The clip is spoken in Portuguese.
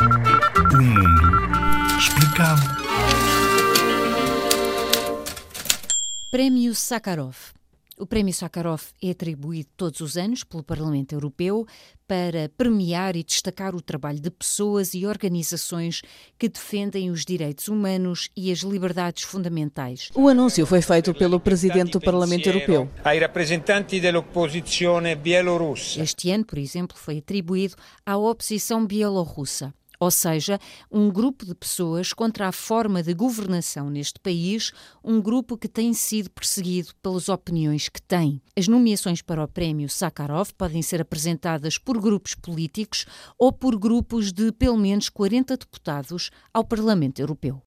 O mundo explicado. Prémio Sakharov. O Prémio Sakharov é atribuído todos os anos pelo Parlamento Europeu para premiar e destacar o trabalho de pessoas e organizações que defendem os direitos humanos e as liberdades fundamentais. O anúncio foi feito pelo presidente do Parlamento Europeu. Ai representanti dell'opposizione bielorussa. Este ano, por exemplo, foi atribuído à oposição bielorrussa ou seja, um grupo de pessoas contra a forma de governação neste país, um grupo que tem sido perseguido pelas opiniões que tem. As nomeações para o prémio Sakharov podem ser apresentadas por grupos políticos ou por grupos de pelo menos 40 deputados ao Parlamento Europeu.